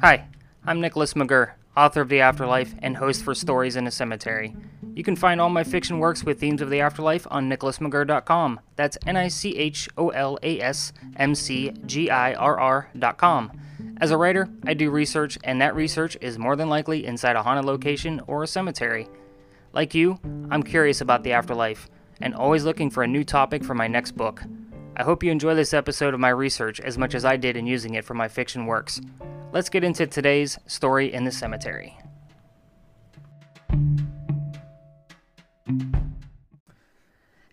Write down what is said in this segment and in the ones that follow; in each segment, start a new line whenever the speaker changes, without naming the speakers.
Hi, I'm Nicholas McGirr, author of The Afterlife and host for Stories in a Cemetery. You can find all my fiction works with themes of the afterlife on nicholasmcgirr.com. That's N I C H O L A S M C G I R R.com. As a writer, I do research, and that research is more than likely inside a haunted location or a cemetery. Like you, I'm curious about the afterlife and always looking for a new topic for my next book. I hope you enjoy this episode of my research as much as I did in using it for my fiction works. Let's get into today's story in the cemetery.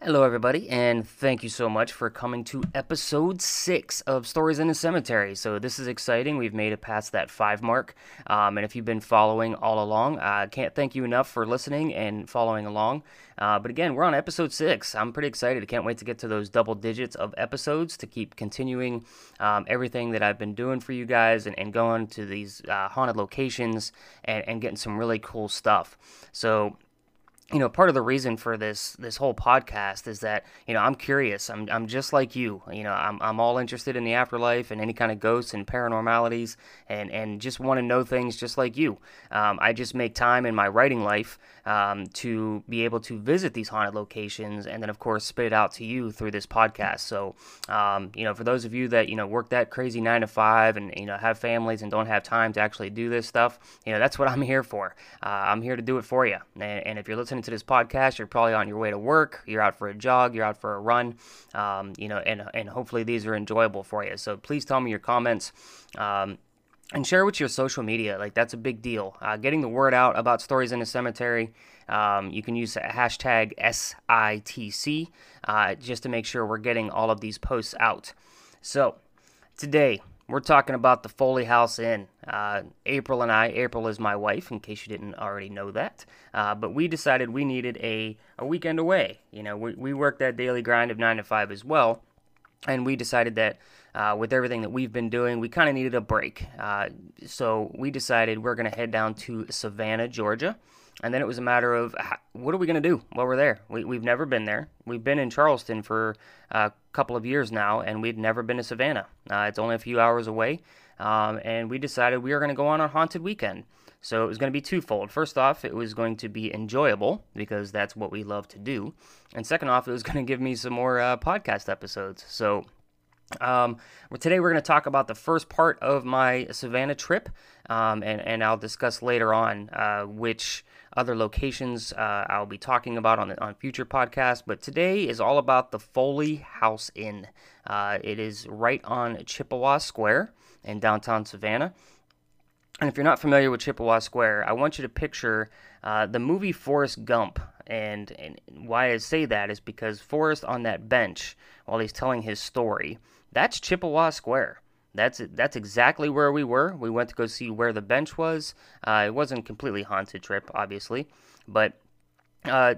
Hello, everybody, and thank you so much for coming to episode six of Stories in the Cemetery. So, this is exciting. We've made it past that five mark. Um, and if you've been following all along, I can't thank you enough for listening and following along. Uh, but again, we're on episode six. I'm pretty excited. I can't wait to get to those double digits of episodes to keep continuing um, everything that I've been doing for you guys and, and going to these uh, haunted locations and, and getting some really cool stuff. So, you know, part of the reason for this this whole podcast is that you know I'm curious. I'm I'm just like you. You know, I'm I'm all interested in the afterlife and any kind of ghosts and paranormalities, and and just want to know things just like you. Um, I just make time in my writing life um, to be able to visit these haunted locations, and then of course spit it out to you through this podcast. So, um, you know, for those of you that you know work that crazy nine to five and you know have families and don't have time to actually do this stuff, you know, that's what I'm here for. Uh, I'm here to do it for you. And, and if you're listening to this podcast, you're probably on your way to work, you're out for a jog, you're out for a run, um, you know, and, and hopefully these are enjoyable for you. So please tell me your comments. Um, and share with your social media. Like that's a big deal. Uh, getting the word out about stories in the cemetery. Um, you can use hashtag SITC uh, just to make sure we're getting all of these posts out. So today we're talking about the Foley House Inn. Uh, April and I, April is my wife, in case you didn't already know that. Uh, but we decided we needed a, a weekend away. You know, we, we work that daily grind of 9 to 5 as well. And we decided that uh, with everything that we've been doing, we kind of needed a break. Uh, so we decided we're going to head down to Savannah, Georgia. And then it was a matter of what are we going to do while we're there? We, we've never been there. We've been in Charleston for a couple of years now, and we've never been to Savannah. Uh, it's only a few hours away. Um, and we decided we were going to go on a haunted weekend. So it was going to be twofold. First off, it was going to be enjoyable because that's what we love to do. And second off, it was going to give me some more uh, podcast episodes. So um, today we're going to talk about the first part of my Savannah trip, um, and, and I'll discuss later on uh, which other locations uh, I'll be talking about on, on future podcasts. But today is all about the Foley House Inn. Uh, it is right on Chippewa Square in downtown Savannah. And if you're not familiar with Chippewa Square, I want you to picture uh, the movie Forrest Gump. And, and why I say that is because Forrest on that bench while he's telling his story, that's Chippewa Square. That's that's exactly where we were. We went to go see where the bench was. Uh, it wasn't completely haunted trip, obviously, but uh,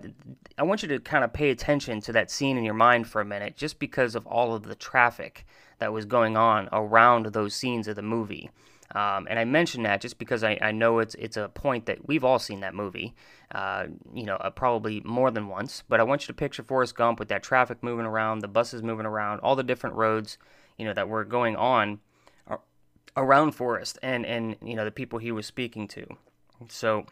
I want you to kind of pay attention to that scene in your mind for a minute, just because of all of the traffic that was going on around those scenes of the movie. Um, and I mention that just because I, I, know it's it's a point that we've all seen that movie, uh, you know, uh, probably more than once. But I want you to picture Forrest Gump with that traffic moving around, the buses moving around, all the different roads, you know, that were going on around Forrest and and you know the people he was speaking to. So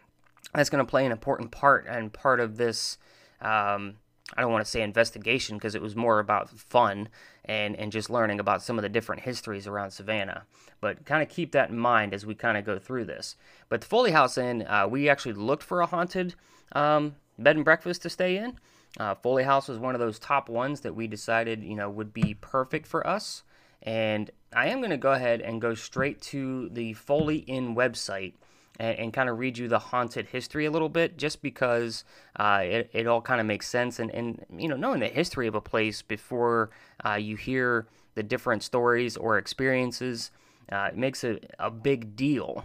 that's going to play an important part and part of this. Um, I don't want to say investigation because it was more about fun and, and just learning about some of the different histories around Savannah. But kind of keep that in mind as we kind of go through this. But the Foley House Inn, uh, we actually looked for a haunted um, bed and breakfast to stay in. Uh, Foley House was one of those top ones that we decided, you know, would be perfect for us. And I am going to go ahead and go straight to the Foley Inn website and, and kind of read you the haunted history a little bit, just because uh, it, it all kind of makes sense. And, and, you know, knowing the history of a place before uh, you hear the different stories or experiences, uh, it makes a, a big deal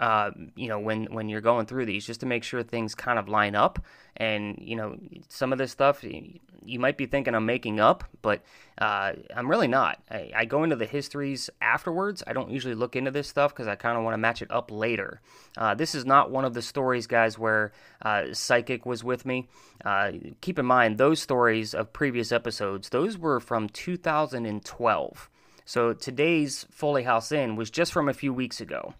uh, you know, when when you're going through these, just to make sure things kind of line up. And you know, some of this stuff you might be thinking I'm making up, but uh, I'm really not. I, I, go into the histories afterwards. I don't usually look into this stuff because I kind of want to match it up later. Uh, this is not one of the stories, guys, where uh, psychic was with me. Uh, keep in mind those stories of previous episodes; those were from 2012. So today's Foley House Inn was just from a few weeks ago.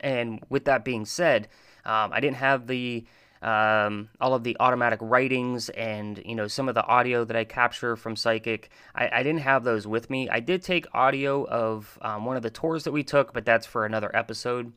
And with that being said, um, I didn't have the um, all of the automatic writings and you know some of the audio that I capture from Psychic. I, I didn't have those with me. I did take audio of um, one of the tours that we took, but that's for another episode.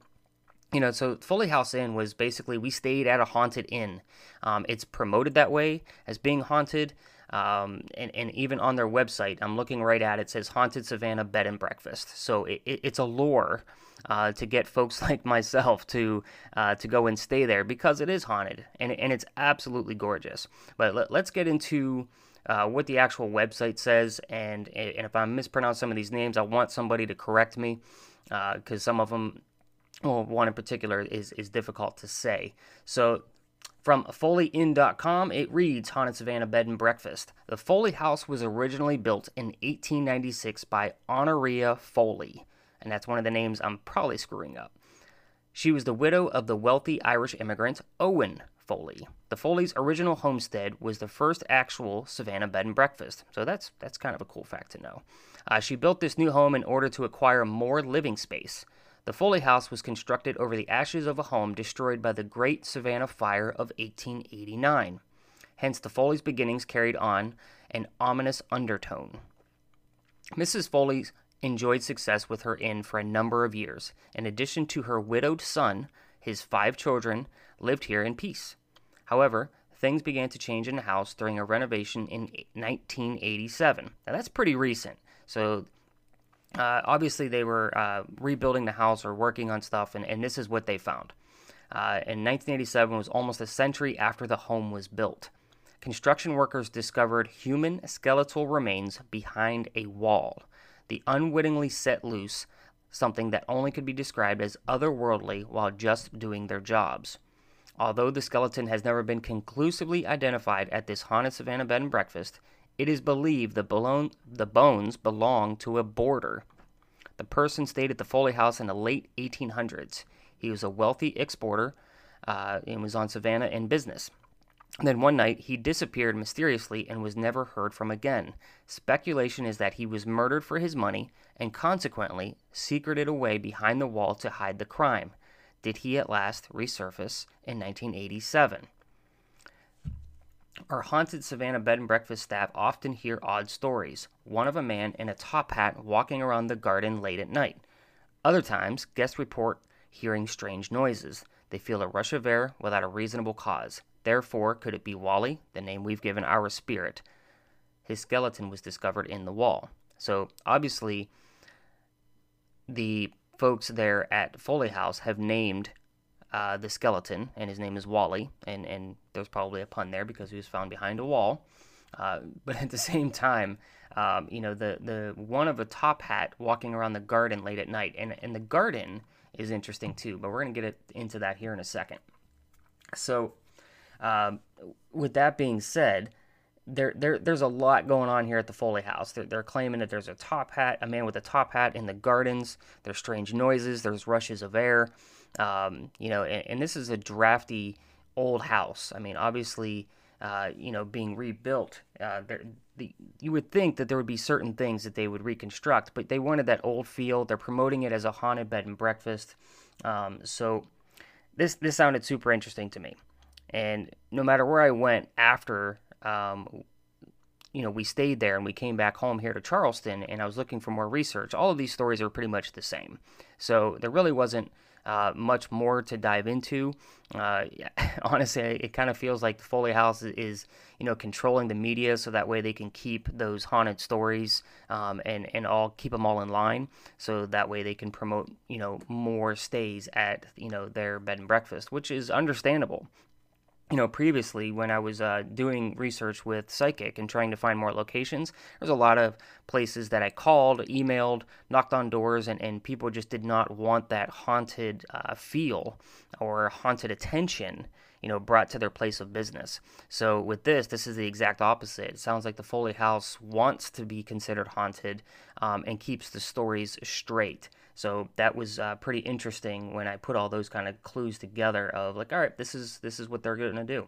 You know, so Foley House Inn was basically we stayed at a haunted inn. Um, it's promoted that way as being haunted. Um, and, and even on their website, I'm looking right at it, says Haunted Savannah Bed and Breakfast. So it, it, it's a lure uh, to get folks like myself to uh, to go and stay there because it is haunted and, and it's absolutely gorgeous. But let, us get into uh, what the actual website says, and, and if I mispronounce some of these names, I want somebody to correct me because uh, some of them, well, one in particular is, is difficult to say. So from FoleyInn.com, it reads Haunted Savannah Bed and Breakfast. The Foley House was originally built in 1896 by Honoria Foley, and that's one of the names I'm probably screwing up. She was the widow of the wealthy Irish immigrant Owen Foley. The Foley's original homestead was the first actual Savannah bed and breakfast, so that's that's kind of a cool fact to know. Uh, she built this new home in order to acquire more living space. The Foley house was constructed over the ashes of a home destroyed by the Great Savannah Fire of 1889. Hence, the Foley's beginnings carried on an ominous undertone. Mrs. Foley enjoyed success with her inn for a number of years. In addition to her widowed son, his five children lived here in peace. However, things began to change in the house during a renovation in 1987. Now, that's pretty recent. So, uh, obviously they were uh, rebuilding the house or working on stuff, and, and this is what they found. Uh, in 1987 was almost a century after the home was built. Construction workers discovered human skeletal remains behind a wall. They unwittingly set loose something that only could be described as otherworldly while just doing their jobs. Although the skeleton has never been conclusively identified at this haunted Savannah bed and breakfast, it is believed the, the bones belong to a boarder. The person stayed at the Foley House in the late 1800s. He was a wealthy exporter uh, and was on Savannah in business. Then one night, he disappeared mysteriously and was never heard from again. Speculation is that he was murdered for his money and consequently secreted away behind the wall to hide the crime. Did he at last resurface in 1987? Our haunted Savannah bed and breakfast staff often hear odd stories, one of a man in a top hat walking around the garden late at night. Other times, guests report hearing strange noises. They feel a rush of air without a reasonable cause. Therefore, could it be Wally, the name we've given our spirit? His skeleton was discovered in the wall. So, obviously, the folks there at Foley House have named uh, the skeleton, and his name is Wally, and, and there's probably a pun there because he was found behind a wall. Uh, but at the same time, um, you know, the, the one of a top hat walking around the garden late at night, and, and the garden is interesting too, but we're going to get into that here in a second. So, um, with that being said, there, there, there's a lot going on here at the Foley House. They're, they're, claiming that there's a top hat, a man with a top hat in the gardens. There's strange noises. There's rushes of air. Um, you know, and, and, this is a drafty old house. I mean, obviously, uh, you know, being rebuilt, uh, the, you would think that there would be certain things that they would reconstruct, but they wanted that old feel. They're promoting it as a haunted bed and breakfast. Um, so this this sounded super interesting to me. And no matter where I went after, um, you know, we stayed there and we came back home here to Charleston, and I was looking for more research. All of these stories are pretty much the same. So there really wasn't uh, much more to dive into. Uh, honestly, it kind of feels like the Foley House is, you know, controlling the media so that way they can keep those haunted stories um, and and all keep them all in line. So that way they can promote, you know, more stays at you know their bed and breakfast, which is understandable you know, previously when I was uh, doing research with Psychic and trying to find more locations, there's a lot of places that I called, emailed, knocked on doors, and, and people just did not want that haunted uh, feel or haunted attention, you know, brought to their place of business. So with this, this is the exact opposite. It sounds like the Foley House wants to be considered haunted um, and keeps the stories straight. So that was uh, pretty interesting when I put all those kind of clues together of like, all right, this is this is what they're going to do.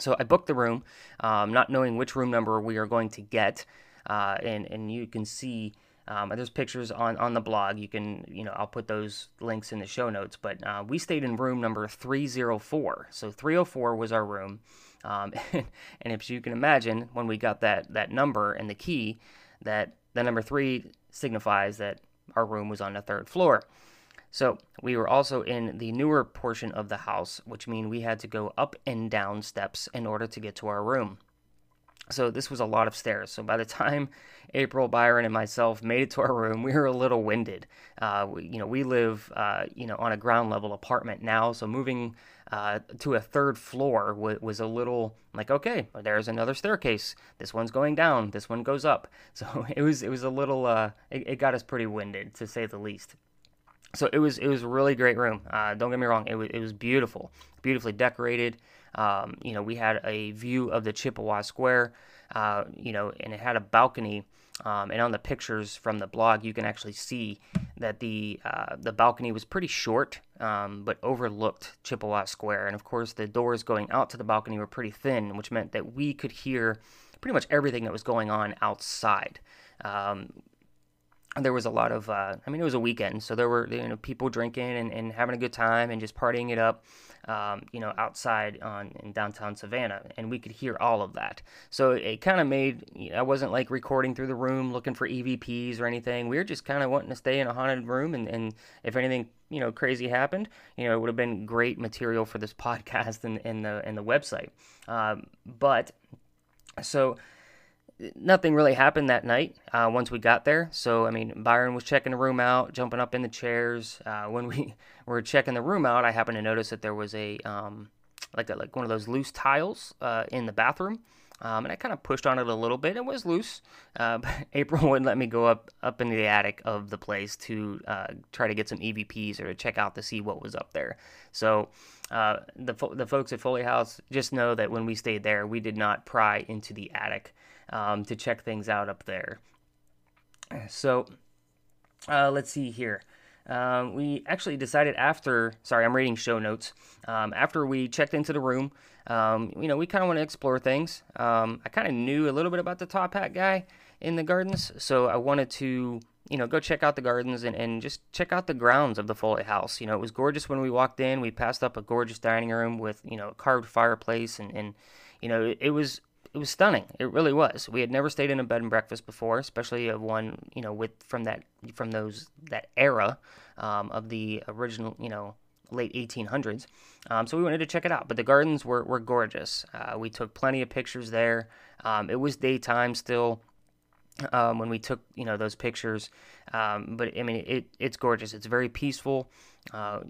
So I booked the room, um, not knowing which room number we are going to get, uh, and and you can see Um, there's pictures on, on the blog. You can, you know, I'll put those links in the show notes. But uh, we stayed in room number 304. So 304 was our room. Um, and if you can imagine, when we got that, that number and the key, that the number three signifies that our room was on the third floor. So we were also in the newer portion of the house, which means we had to go up and down steps in order to get to our room. So this was a lot of stairs. So by the time April, Byron, and myself made it to our room, we were a little winded. Uh, we, you know, we live, uh, you know, on a ground level apartment now, so moving uh, to a third floor w- was a little like, okay, there's another staircase. This one's going down. This one goes up. So it was, it was a little, uh, it, it got us pretty winded to say the least. So it was, it was a really great room. Uh, don't get me wrong, it was, it was beautiful, beautifully decorated. Um, you know, we had a view of the Chippewa Square, uh, you know, and it had a balcony. Um, and on the pictures from the blog, you can actually see that the uh, the balcony was pretty short, um, but overlooked Chippewa Square. And of course, the doors going out to the balcony were pretty thin, which meant that we could hear pretty much everything that was going on outside. Um, there was a lot of, uh, I mean, it was a weekend, so there were you know people drinking and, and having a good time and just partying it up um, you know, outside on in downtown Savannah, and we could hear all of that. So it kind of made you know, I wasn't like recording through the room looking for EVPs or anything. We were just kind of wanting to stay in a haunted room, and, and if anything you know crazy happened, you know, it would have been great material for this podcast and, the and the website. Um, but so nothing really happened that night uh, once we got there. So, I mean, Byron was checking the room out, jumping up in the chairs. Uh, when we were checking the room out, I happened to notice that there was a um, like a, like one of those loose tiles uh, in the bathroom. Um, and I kind of pushed on it a little bit. It was loose, uh, but April wouldn't let me go up up into the attic of the place to uh, try to get some EVPs or to check out to see what was up there. So uh, the the folks at Foley House just know that when we stayed there, we did not pry into the attic um, to check things out up there. So uh, let's see here. Um, we actually decided after, sorry, I'm reading show notes. Um, after we checked into the room, um, you know, we kind of want to explore things. Um, I kind of knew a little bit about the top hat guy in the gardens, so I wanted to, you know, go check out the gardens and, and just check out the grounds of the Foley house. You know, it was gorgeous when we walked in. We passed up a gorgeous dining room with, you know, carved fireplace and, and you know, it, it was it was stunning. It really was. We had never stayed in a bed and breakfast before, especially of one you know with from that from those that era um, of the original you know late 1800s. Um, so we wanted to check it out. But the gardens were were gorgeous. Uh, we took plenty of pictures there. Um, it was daytime still. Um, when we took you know those pictures. Um, but I mean, it it's gorgeous. It's very peaceful, uh,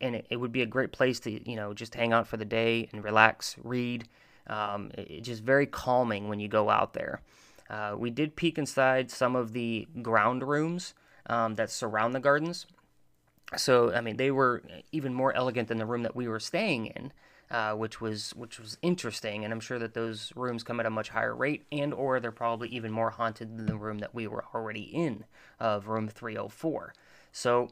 and it, it, would be a great place to you know just hang out for the day and relax, read. Um, it's just very calming when you go out there. Uh, we did peek inside some of the ground rooms um, that surround the gardens. So I mean, they were even more elegant than the room that we were staying in, uh, which was which was interesting. And I'm sure that those rooms come at a much higher rate, and or they're probably even more haunted than the room that we were already in, of room 304. So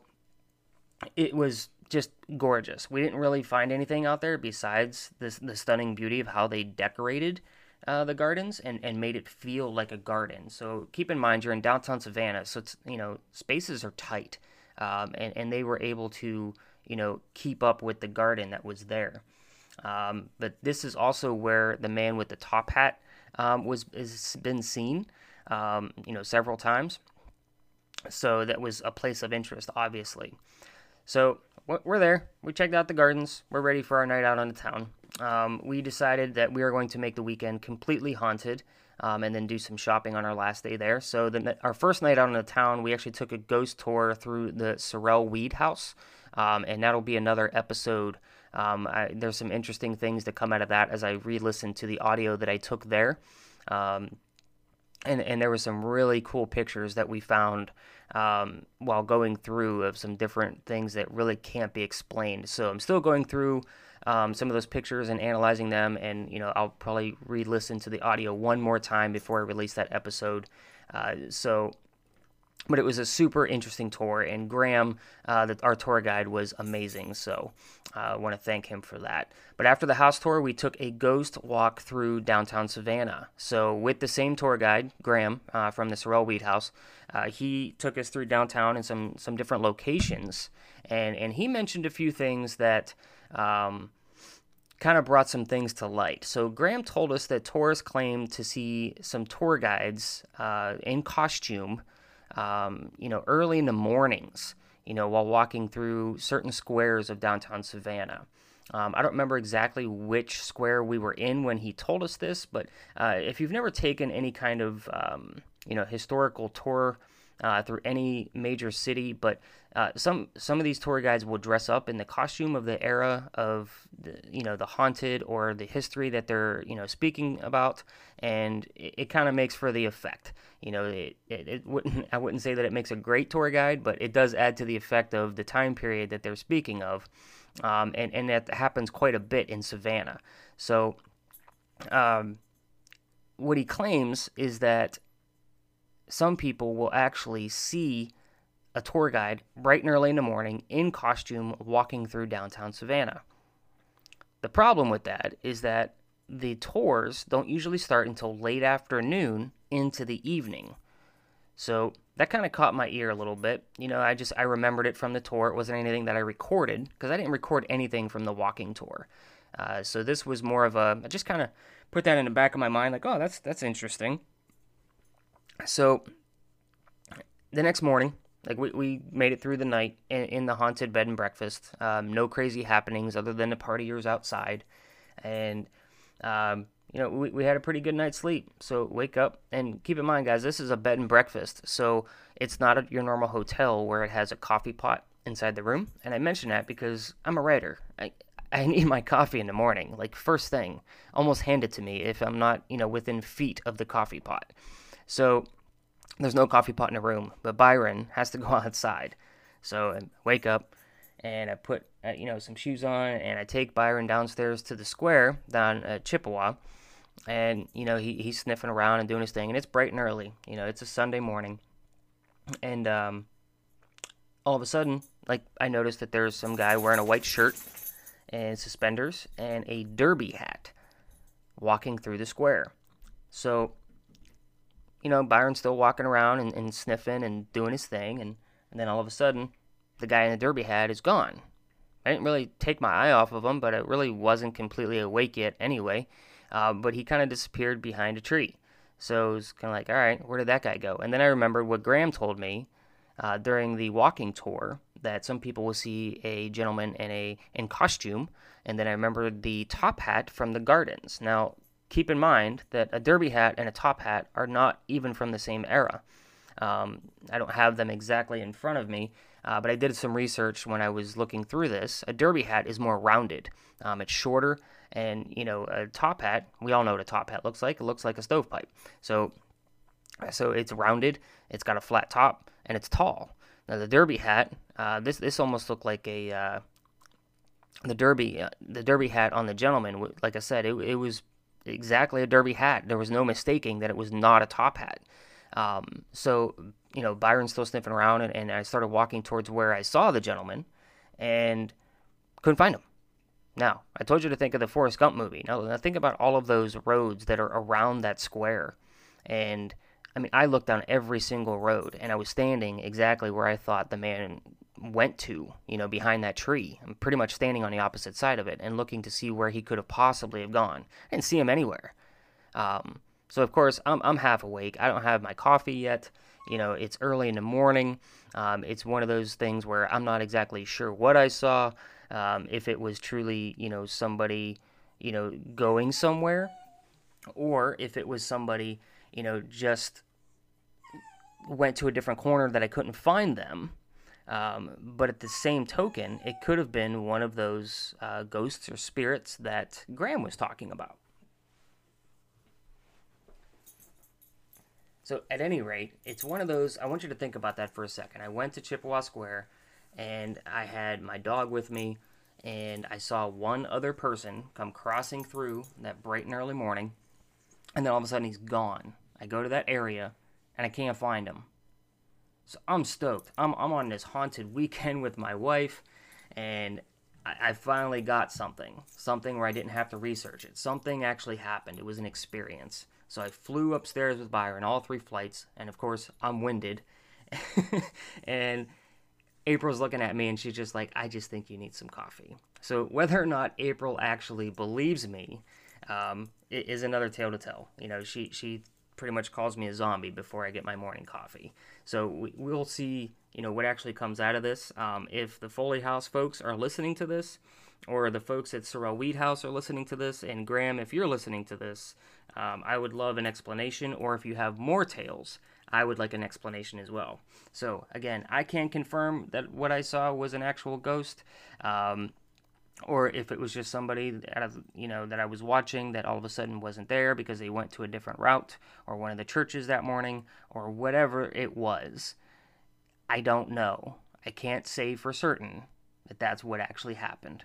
it was just gorgeous. We didn't really find anything out there besides this the stunning beauty of how they decorated uh, the gardens and, and made it feel like a garden. So keep in mind you're in downtown Savannah, so it's you know spaces are tight, um, and and they were able to you know keep up with the garden that was there. Um, but this is also where the man with the top hat um, was has been seen, um, you know, several times. So that was a place of interest, obviously. So we're there. We checked out the gardens. We're ready for our night out on the town. Um, we decided that we are going to make the weekend completely haunted. Um, and then do some shopping on our last day there. So the, our first night out in the town, we actually took a ghost tour through the Sorrel Weed House, um, and that'll be another episode. Um, I, there's some interesting things that come out of that as I re-listened to the audio that I took there. Um, and, and there were some really cool pictures that we found um, while going through of some different things that really can't be explained. So I'm still going through um, some of those pictures and analyzing them, and you know I'll probably re-listen to the audio one more time before I release that episode. Uh, so but it was a super interesting tour, and Graham, uh, the, our tour guide, was amazing. So uh, I want to thank him for that. But after the house tour, we took a ghost walk through downtown Savannah. So with the same tour guide, Graham uh, from the Sorrel Weed House, uh, he took us through downtown and some some different locations, and and he mentioned a few things that. Um, kind of brought some things to light. So Graham told us that tourists claim to see some tour guides uh, in costume um, you know, early in the mornings, you know, while walking through certain squares of downtown Savannah. Um, I don't remember exactly which square we were in when he told us this, but uh, if you've never taken any kind of, um, you know, historical tour uh, through any major city, but uh, some some of these tour guides will dress up in the costume of the era of the, you know the haunted or the history that they're you know speaking about, and it, it kind of makes for the effect. You know, it, it, it, wouldn't I wouldn't say that it makes a great tour guide, but it does add to the effect of the time period that they're speaking of, um, and and that happens quite a bit in Savannah. So, um, what he claims is that some people will actually see a tour guide bright and early in the morning in costume walking through downtown Savannah. The problem with that is that the tours don't usually start until late afternoon into the evening. So that kind of caught my ear a little bit. You know, I just I remembered it from the tour. It wasn't anything that I recorded because I didn't record anything from the walking tour. Uh, so this was more of a I just kind of put that in the back of my mind, like, oh, that's that's interesting. So the next morning, like we, we made it through the night in, in the haunted bed and breakfast. Um, no crazy happenings other than the partiers outside, and um, you know we, we had a pretty good night's sleep. So wake up and keep in mind, guys, this is a bed and breakfast, so it's not a, your normal hotel where it has a coffee pot inside the room. And I mention that because I'm a writer. I I need my coffee in the morning, like first thing. Almost hand it to me if I'm not you know within feet of the coffee pot. So there's no coffee pot in the room, but Byron has to go outside. So I wake up and I put uh, you know some shoes on and I take Byron downstairs to the square down at Chippewa, and you know he, he's sniffing around and doing his thing, and it's bright and early. You know it's a Sunday morning, and um, all of a sudden, like I noticed that there's some guy wearing a white shirt and suspenders and a derby hat walking through the square. So you know, Byron's still walking around and, and sniffing and doing his thing, and, and then all of a sudden, the guy in the derby hat is gone. I didn't really take my eye off of him, but I really wasn't completely awake yet anyway. Uh, but he kind of disappeared behind a tree. So it was kind of like, all right, where did that guy go? And then I remembered what Graham told me uh, during the walking tour that some people will see a gentleman in a in costume, and then I remembered the top hat from the gardens. Now keep in mind that a derby hat and a top hat are not even from the same era. Um, I don't have them exactly in front of me, uh, but I did some research when I was looking through this. A derby hat is more rounded. Um, it's shorter, and you know, a top hat. We all know what a top hat looks like. It looks like a stovepipe. So, so it's rounded. It's got a flat top, and it's tall. Now the derby hat. Uh, this this almost looked like a uh, the derby uh, the derby hat on the gentleman. Like I said, it it was exactly a derby hat. There was no mistaking that it was not a top hat. Um, so, you know, Byron's still sniffing around, and, and, I started walking towards where I saw the gentleman and couldn't find him. Now, I told you to think of the Forrest Gump movie. Now, now think about all of those roads that are around that square. And, I mean, I looked down every single road, and I was standing exactly where I thought the man went to, you know, behind that tree. I'm pretty much standing on the opposite side of it and looking to see where he could have possibly have gone. I didn't see him anywhere. Um, so of course I'm I'm half awake. I don't have my coffee yet. You know, it's early in the morning. Um, it's one of those things where I'm not exactly sure what I saw. Um, if it was truly, you know, somebody, you know, going somewhere, or if it was somebody, you know, just went to a different corner that I couldn't find them um, but at the same token, it could have been one of those uh, ghosts or spirits that Graham was talking about. So, at any rate, it's one of those. I want you to think about that for a second. I went to Chippewa Square and I had my dog with me, and I saw one other person come crossing through that bright and early morning, and then all of a sudden he's gone. I go to that area and I can't find him. So I'm stoked. I'm, I'm on this haunted weekend with my wife, and I, I finally got something. Something where I didn't have to research it. Something actually happened. It was an experience. So I flew upstairs with Byron all three flights, and of course, I'm winded. and April's looking at me and she's just like, I just think you need some coffee. So whether or not April actually believes me um, is another tale to tell. You know, she she pretty much calls me a zombie before I get my morning coffee. So we, will see, you know, what actually comes out of this. Um, if the Foley House folks are listening to this, or the folks at Sorrel Weed House are listening to this, and Graham, if you're listening to this, um, I would love an explanation. Or if you have more tales, I would like an explanation as well. So again, I can confirm that what I saw was an actual ghost. Um, or if it was just somebody out of you know that I was watching that all of a sudden wasn't there because they went to a different route or one of the churches that morning or whatever it was. I don't know. I can't say for certain that that's what actually happened.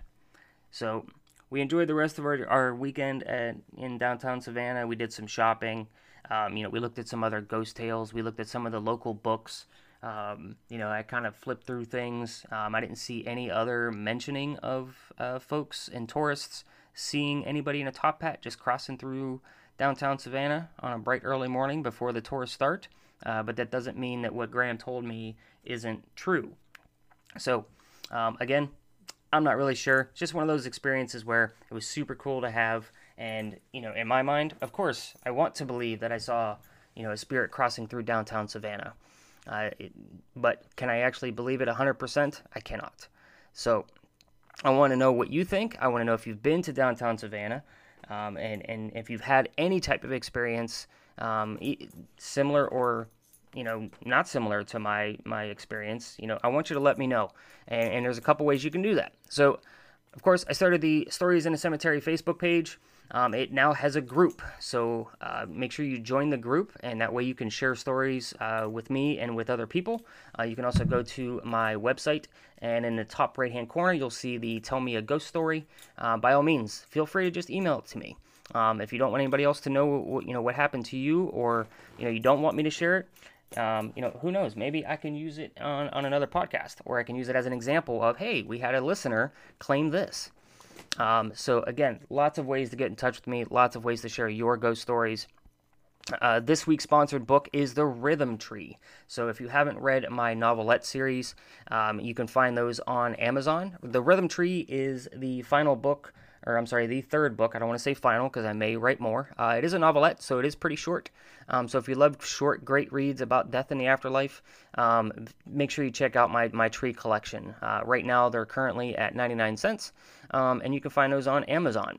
So we enjoyed the rest of our, our weekend at, in downtown Savannah. We did some shopping. Um, you know, we looked at some other ghost tales. We looked at some of the local books. Um, you know, I kind of flipped through things. Um, I didn't see any other mentioning of uh, folks and tourists seeing anybody in a top hat just crossing through downtown Savannah on a bright early morning before the tours start. Uh, but that doesn't mean that what Graham told me isn't true. So, um, again, I'm not really sure. It's just one of those experiences where it was super cool to have. And, you know, in my mind, of course, I want to believe that I saw, you know, a spirit crossing through downtown Savannah. Uh, it, but can I actually believe it 100%? I cannot. So I want to know what you think. I want to know if you've been to downtown Savannah um, and, and if you've had any type of experience um, similar or you know not similar to my my experience you know i want you to let me know and, and there's a couple ways you can do that so of course i started the stories in a cemetery facebook page um, it now has a group so uh, make sure you join the group and that way you can share stories uh, with me and with other people uh, you can also go to my website and in the top right hand corner you'll see the tell me a ghost story uh, by all means feel free to just email it to me um, if you don't want anybody else to know what, you know what happened to you or you know you don't want me to share it um, you know, who knows? Maybe I can use it on, on another podcast, or I can use it as an example of, hey, we had a listener claim this. Um, so, again, lots of ways to get in touch with me, lots of ways to share your ghost stories. Uh, this week's sponsored book is The Rhythm Tree. So, if you haven't read my novelette series, um, you can find those on Amazon. The Rhythm Tree is the final book or I'm sorry, the third book. I don't want to say final because I may write more. Uh, it is a novelette, so it is pretty short. Um, so if you love short, great reads about death and the afterlife, um, make sure you check out my, my tree collection. Uh, right now, they're currently at 99 cents, um, and you can find those on Amazon.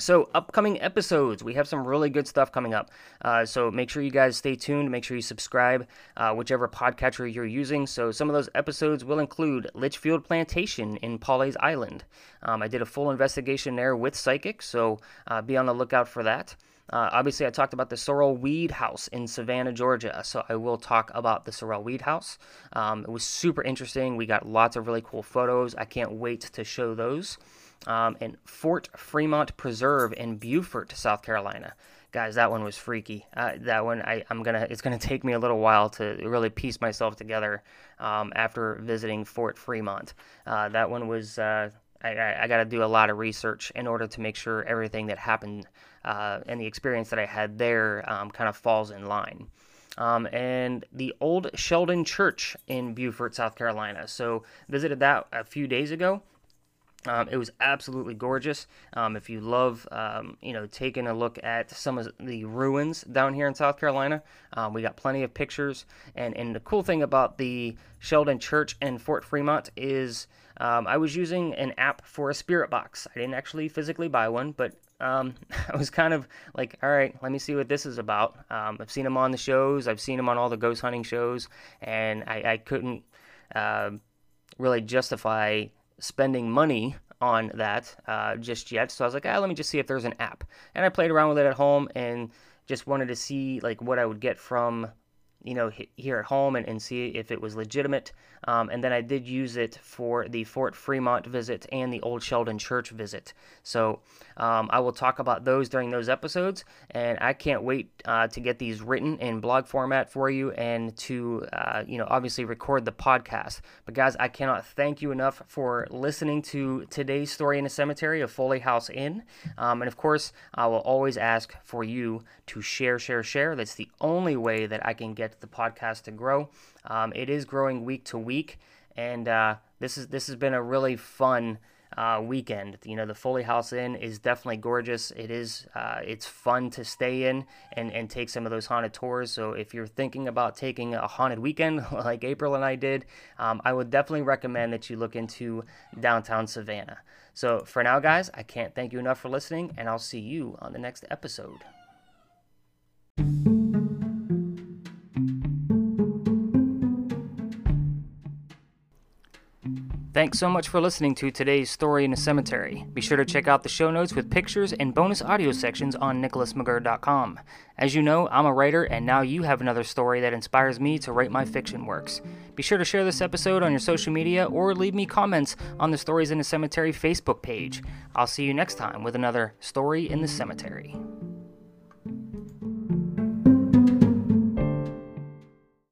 So, upcoming episodes, we have some really good stuff coming up. Uh, so, make sure you guys stay tuned. Make sure you subscribe, uh, whichever podcatcher you're using. So, some of those episodes will include Litchfield Plantation in Pawleys Island. Um, I did a full investigation there with Psychic, so uh, be on the lookout for that. Uh, obviously, I talked about the Sorrel Weed House in Savannah, Georgia, so I will talk about the Sorrel Weed House. Um, it was super interesting. We got lots of really cool photos. I can't wait to show those um, and Fort Fremont Preserve in Beaufort, South Carolina. Guys, that one was freaky. Uh, that one, I, am gonna. It's gonna take me a little while to really piece myself together um, after visiting Fort Fremont. Uh, that one was. Uh, I, I got to do a lot of research in order to make sure everything that happened uh, and the experience that I had there um, kind of falls in line. Um, and the old Sheldon Church in Beaufort, South Carolina. So visited that a few days ago. Um, it was absolutely gorgeous. Um, if you love, um, you know, taking a look at some of the ruins down here in South Carolina, um, we got plenty of pictures. And and the cool thing about the Sheldon Church and Fort Fremont is um, I was using an app for a spirit box. I didn't actually physically buy one, but um, I was kind of like, all right, let me see what this is about. I've seen them on the shows. I've seen them on all the ghost hunting shows, and I, I couldn't uh, really justify spending money on that uh, just yet. So I was like, ah, let me just see if there's an app. And I played around with it at home and just wanted to see like what I would get from you know, here at home and, and see if it was legitimate. Um, and then I did use it for the Fort Fremont visit and the Old Sheldon Church visit. So um, I will talk about those during those episodes. And I can't wait uh, to get these written in blog format for you and to, uh, you know, obviously record the podcast. But guys, I cannot thank you enough for listening to today's story in a cemetery of Foley House Inn. Um, and of course, I will always ask for you to share, share, share. That's the only way that I can get the podcast to grow. Um, it is growing week to week, and uh, this is this has been a really fun uh, weekend. You know, the Foley House Inn is definitely gorgeous. It is uh, it's fun to stay in and and take some of those haunted tours. So if you're thinking about taking a haunted weekend like April and I did, um, I would definitely recommend that you look into downtown Savannah. So for now, guys, I can't thank you enough for listening, and I'll see you on the next episode. Thanks so much for listening to today's Story in a Cemetery. Be sure to check out the show notes with pictures and bonus audio sections on nicholasmcgirr.com. As you know, I'm a writer, and now you have another story that inspires me to write my fiction works. Be sure to share this episode on your social media or leave me comments on the Stories in a Cemetery Facebook page. I'll see you next time with another Story in the Cemetery.